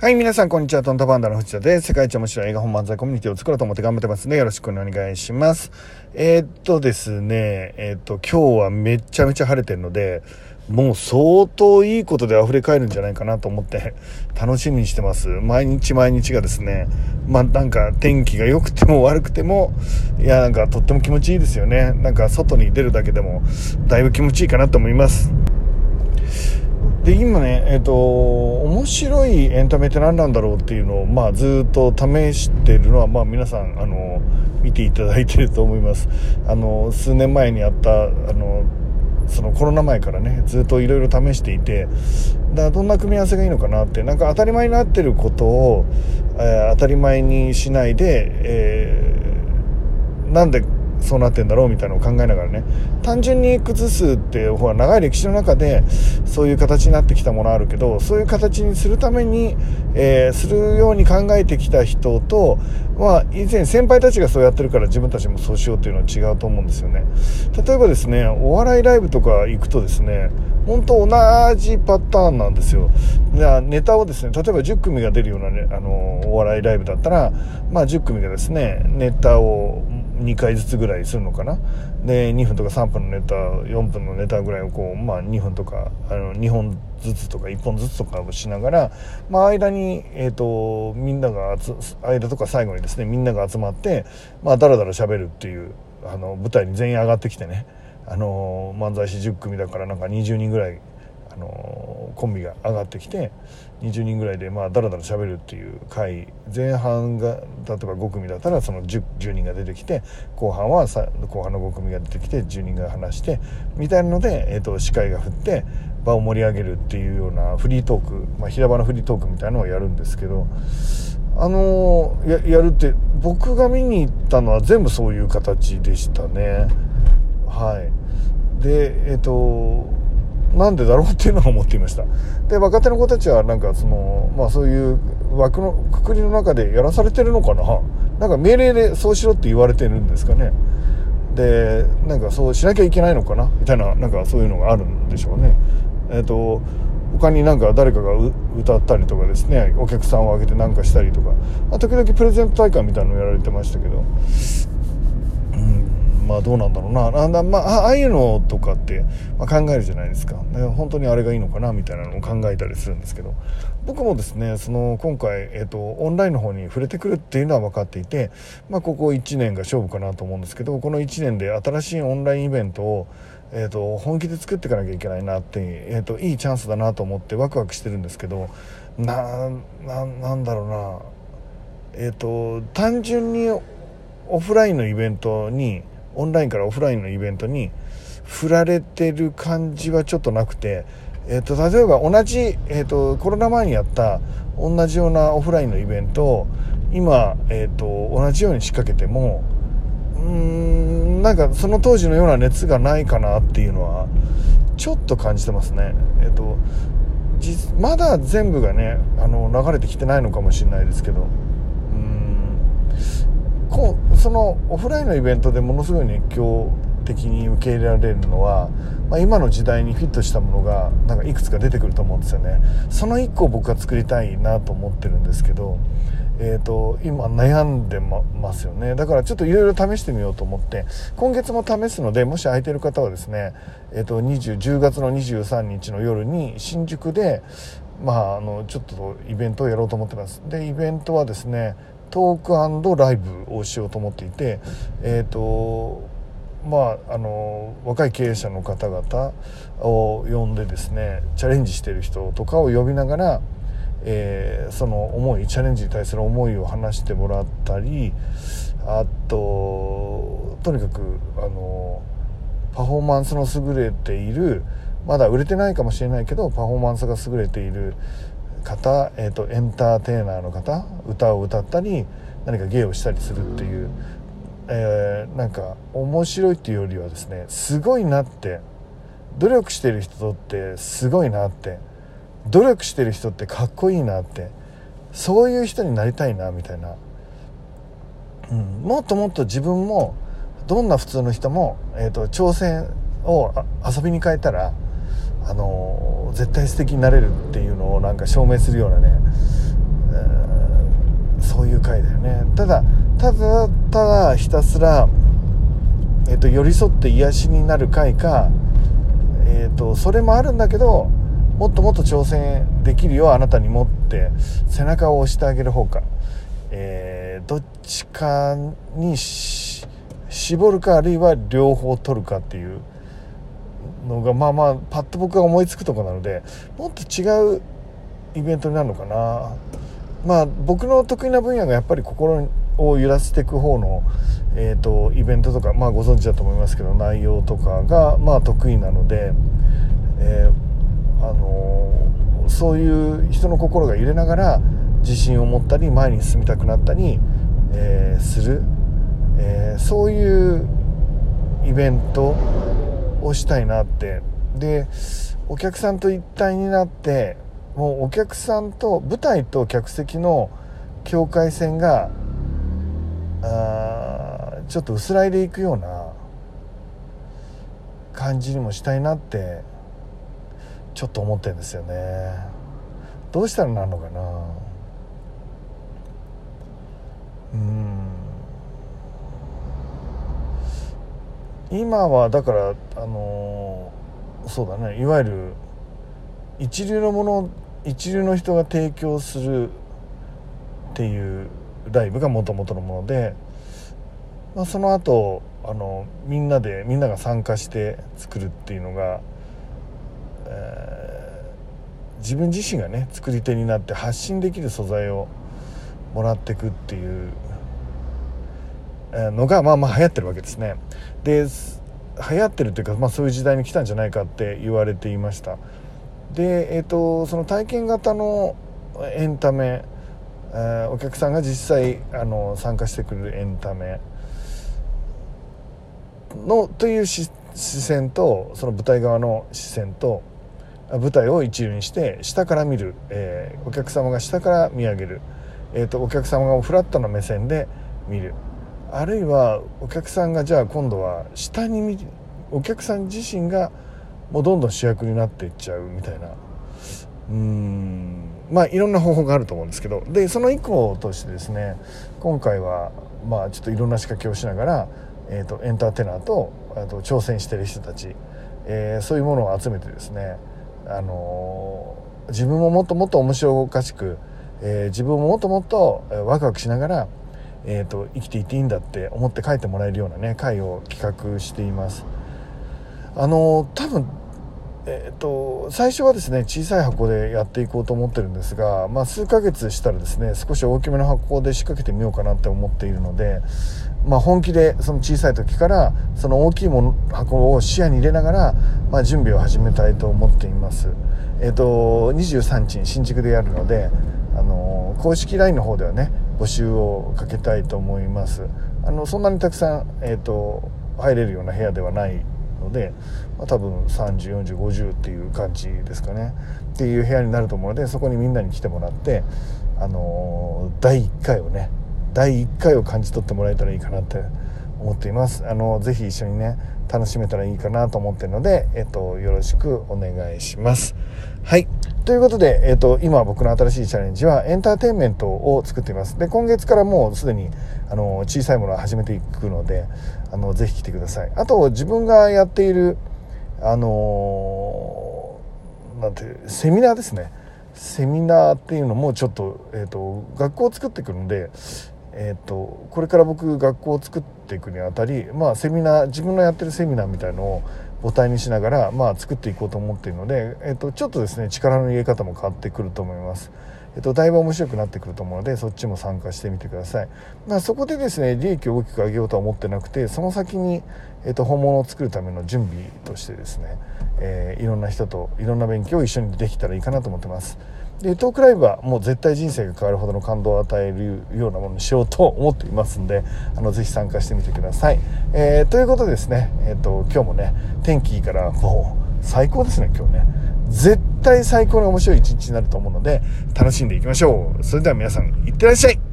はい、皆さん、こんにちは。トントパンダの藤田です。世界一面白い映画本漫才コミュニティを作ろうと思って頑張ってますので、よろしくお願いします。えー、っとですね、えー、っと、今日はめちゃめちゃ晴れてるので、もう相当いいことで溢れ返るんじゃないかなと思って楽しみにしてます。毎日毎日がですね、まあなんか天気が良くても悪くても、いやなんかとっても気持ちいいですよね。なんか外に出るだけでもだいぶ気持ちいいかなと思います。で今ねえっ、ー、と面白いエンタメって何なんだろうっていうのを、まあ、ずっと試してるのは、まあ、皆さんあの見ていただいてると思います。あの数年前にやったあのそのコロナ前からねずっといろいろ試していてだからどんな組み合わせがいいのかなってなんか当たり前になってることを、えー、当たり前にしないで、えー、なんでそうなってんだろうみたいなのを考えながらね。単純に崩すってほら長い歴史の中でそういう形になってきたものあるけどそういう形にするために、えー、するように考えてきた人と、まあ、以前先輩たちがそうやってるから自分たちもそうしようっていうのは違うと思うんですよね。例えばですねお笑いライブとか行くとですね本当同じパターンなんですよ。ネタをですね例えば10組が出るような、ね、あのお笑いライブだったら、まあ、10組がですねネタを2回ずつぐらいするのかな？で2分とか3分のネタ4分のネタぐらいをこう、まあ、2分とかあの2本ずつとか1本ずつとかをしながら、まあ、間に、えーと、みんなが間とか最後にですねみんなが集まって、まあ、だらだら喋るっていうあの舞台に全員上がってきてねあの漫才師10組だからなんか20人ぐらいあのコンビが上がってきて20人ぐらいでまあだらだら喋るっていう回前半が例えば5組だったらその 10, 10人が出てきて後半はさ後半の5組が出てきて10人が話してみたいなので、えーと、司会が振って場を盛り上げるっていうようなフリートーク、まあ、平場のフリートークみたいなのをやるんですけど。あのややるって僕が見に行ったのは全部そういう形でしたねはいでえっ、ー、となんでだろうっていうのは思っていました。で若手の子たちはなんかそのまあそういう枠のくくりの中でやらされてるのかな？なんか命令でそうしろって言われてるんですかね？でなんかそうしなきゃいけないのかな？みたいななんかそういうのがあるんでしょうね。えっ、ー、と他になんか誰かが歌ったりとかですね。お客さんを挙げてなんかしたりとか、まあ、時々プレゼント大会みたいなのやられてましたけど。まあどうなんだろうな。あんだまあああいうのとかって、まあ、考えるじゃないですか、ね、本当にあれがいいのかなみたいなのを考えたりするんですけど。僕もですねその今回、えーと、オンラインの方に触れてくるっていうのは分かっていて、まあ、ここ1年が勝負かなと思うんですけどこの1年で新しいオンラインイベントをえーと、本気で作っていかなきゃいけないなって、えーと、いいチャンスだなと思ってワクワクしてるんですけどななんだろうな。えっ、ー、と単純にオフラインのイベントにオンラインからオフラインのイベントに振られてる感じはちょっとなくて、えーと、例えば同じ、えーと、コロナ前にやった同じようなオフラインのイベントを今、えーと、同じように仕掛けてもうーんなんかその当時のような熱がないかなっていうのはちょっと感じてますね。えー、とまだ全部がねあの流れてきてないのかもしれないですけど。こうそのオフラインのイベントでものすごい熱狂的に受け入れられるのは、まあ、今の時代にフィットしたものがなんかいくつか出てくると思うんですよね。その1個を僕は作りたいなと思ってるんですけど、えーと、今悩んでますよね。だからちょっといろいろ試してみようと思って今月も試すのでもし空いてる方はですね、えーと、20 10月の23日の夜に新宿でまあ、あのちょっとイベントをやろうと思ってます。でイベントはですねトークライブをしようと思っていてえっ、ー、とまああの若い経営者の方々を呼んでですねチャレンジしてる人とかを呼びながら、えー、その思いチャレンジに対する思いを話してもらったりあととにかくあのパフォーマンスの優れているまだ売れてないかもしれないけどパフォーマンスが優れている方、えーと、エンターテイナーの方歌を歌ったり何か芸をしたりするっていう、えー、なんか面白いっていうよりはですねすごいなって努力してる人ってすごいなって努力してる人ってかっこいいなってそういう人になりたいなみたいな、うん、もっともっと自分もどんな普通の人も、えーと挑戦を遊びに変えたらあの絶対素敵になれるっていうのをなんか証明するようなねそういう回だよね。ただただただひたすら、えーと、寄り添って癒しになる回か、えーと、それもあるんだけどもっともっと挑戦できるようあなたに持って背中を押してあげる方か、えー、どっちかに絞るかあるいは両方取るかっていうのがまあまあパッと僕が思いつくとこなのでもっと違うイベントになるのかな。まあ僕の得意な分野がやっぱり心を揺らしていく方の、えーと、イベントとか、まあ、ご存知だと思いますけど内容とかが、まあ、得意なので、えー、あのー、そういう人の心が揺れながら自信を持ったり前に進みたくなったり、えー、する、えそういうイベントをしたいなって。でお客さんと一体になってもうお客さんと舞台と客席の境界線があちょっと薄らいでいくような感じにもしたいなってちょっと思ってるんですよね。どうしたらなるのかな。うん。今はだからあのー、そうだねいわゆる一流のもの一流の人が提供するっていうライブがもともとのもので、まあ、その後あのみんなでみんなが参加して作るっていうのが、えー、自分自身がね作り手になって発信できる素材をもらっていくっていうのがまあまあ流行ってるわけですね。で流行ってるというか、まあ、そういう時代に来たんじゃないかって言われていました。で、えーと、その体験型のエンタメ、えー、お客さんが実際あの参加してくれるエンタメのという視線とその舞台側の視線と舞台を一流にして下から見る、えー、お客様が下から見上げる、えーと、お客様がフラットな目線で見るあるいはお客さんがじゃあ今度は下に見お客さん自身がもうどんどん主役になっていっちゃうみたいな。うん。まあいろんな方法があると思うんですけど。でその一個としてですね今回はまあちょっといろんな仕掛けをしながら、えーと、エンターテイナーとあと挑戦してる人たち、えー、そういうものを集めてですね、あのー、自分ももっともっと面白おかしく、えー、自分ももっともっとワクワクしながら、えーと生きていていいんだって思って書いてもらえるようなね会を企画しています。あの多分えーと、最初はですね小さい箱でやっていこうと思ってるんですが、まあ、数ヶ月したらですね少し大きめの箱で仕掛けてみようかなって思っているので、まあ、本気でその小さい時からその大きいもの箱を視野に入れながら、まあ、準備を始めたいと思っています。えーと、23日に新宿でやるので、あの公式 LINE の方ではね募集をかけたいと思います。あのそんなにたくさん、えーと入れるような部屋ではないので、まあ、多分304050っていう感じですかね。っていう部屋になると思うのでそこにみんなに来てもらって、あのー、第1回をね第1回を感じ取ってもらえたらいいかなって思っています。あのぜひ一緒にね楽しめたらいいかなと思ってるので、えっと、よろしくお願いします。はい。ということで、えっと、今僕の新しいチャレンジはエンターテインメントを作っています。で今月からもうすでにあの小さいものを始めていくのであのぜひ来てください。あと自分がやっているあのなんてセミナーですね。セミナーっていうのもちょっと,、えーと、学校を作っていくので、えーと、これから僕学校を作っていくにあたり、まあ、セミナー自分のやってるセミナーみたいのを母体にしながら、まあ、作っていこうと思っているので、えーとちょっとですね力の入れ方も変わってくると思います。えっと、だいぶ面白くなってくると思うのでそっちも参加してみてください、まあ、そこでですね利益を大きく上げようとは思ってなくてその先に、えっと、本物を作るための準備としてですね、えー、いろんな人といろんな勉強を一緒にできたらいいかなと思ってますでトークライブはもう絶対人生が変わるほどの感動を与えるようなものにしようと思っていますんであのぜひ参加してみてください、えー、ということでですね、えーと今日もね天気いいからもう最高ですね今日ね。絶対最高に面白い一日になると思うので楽しんでいきましょう。それでは皆さんいってらっしゃい。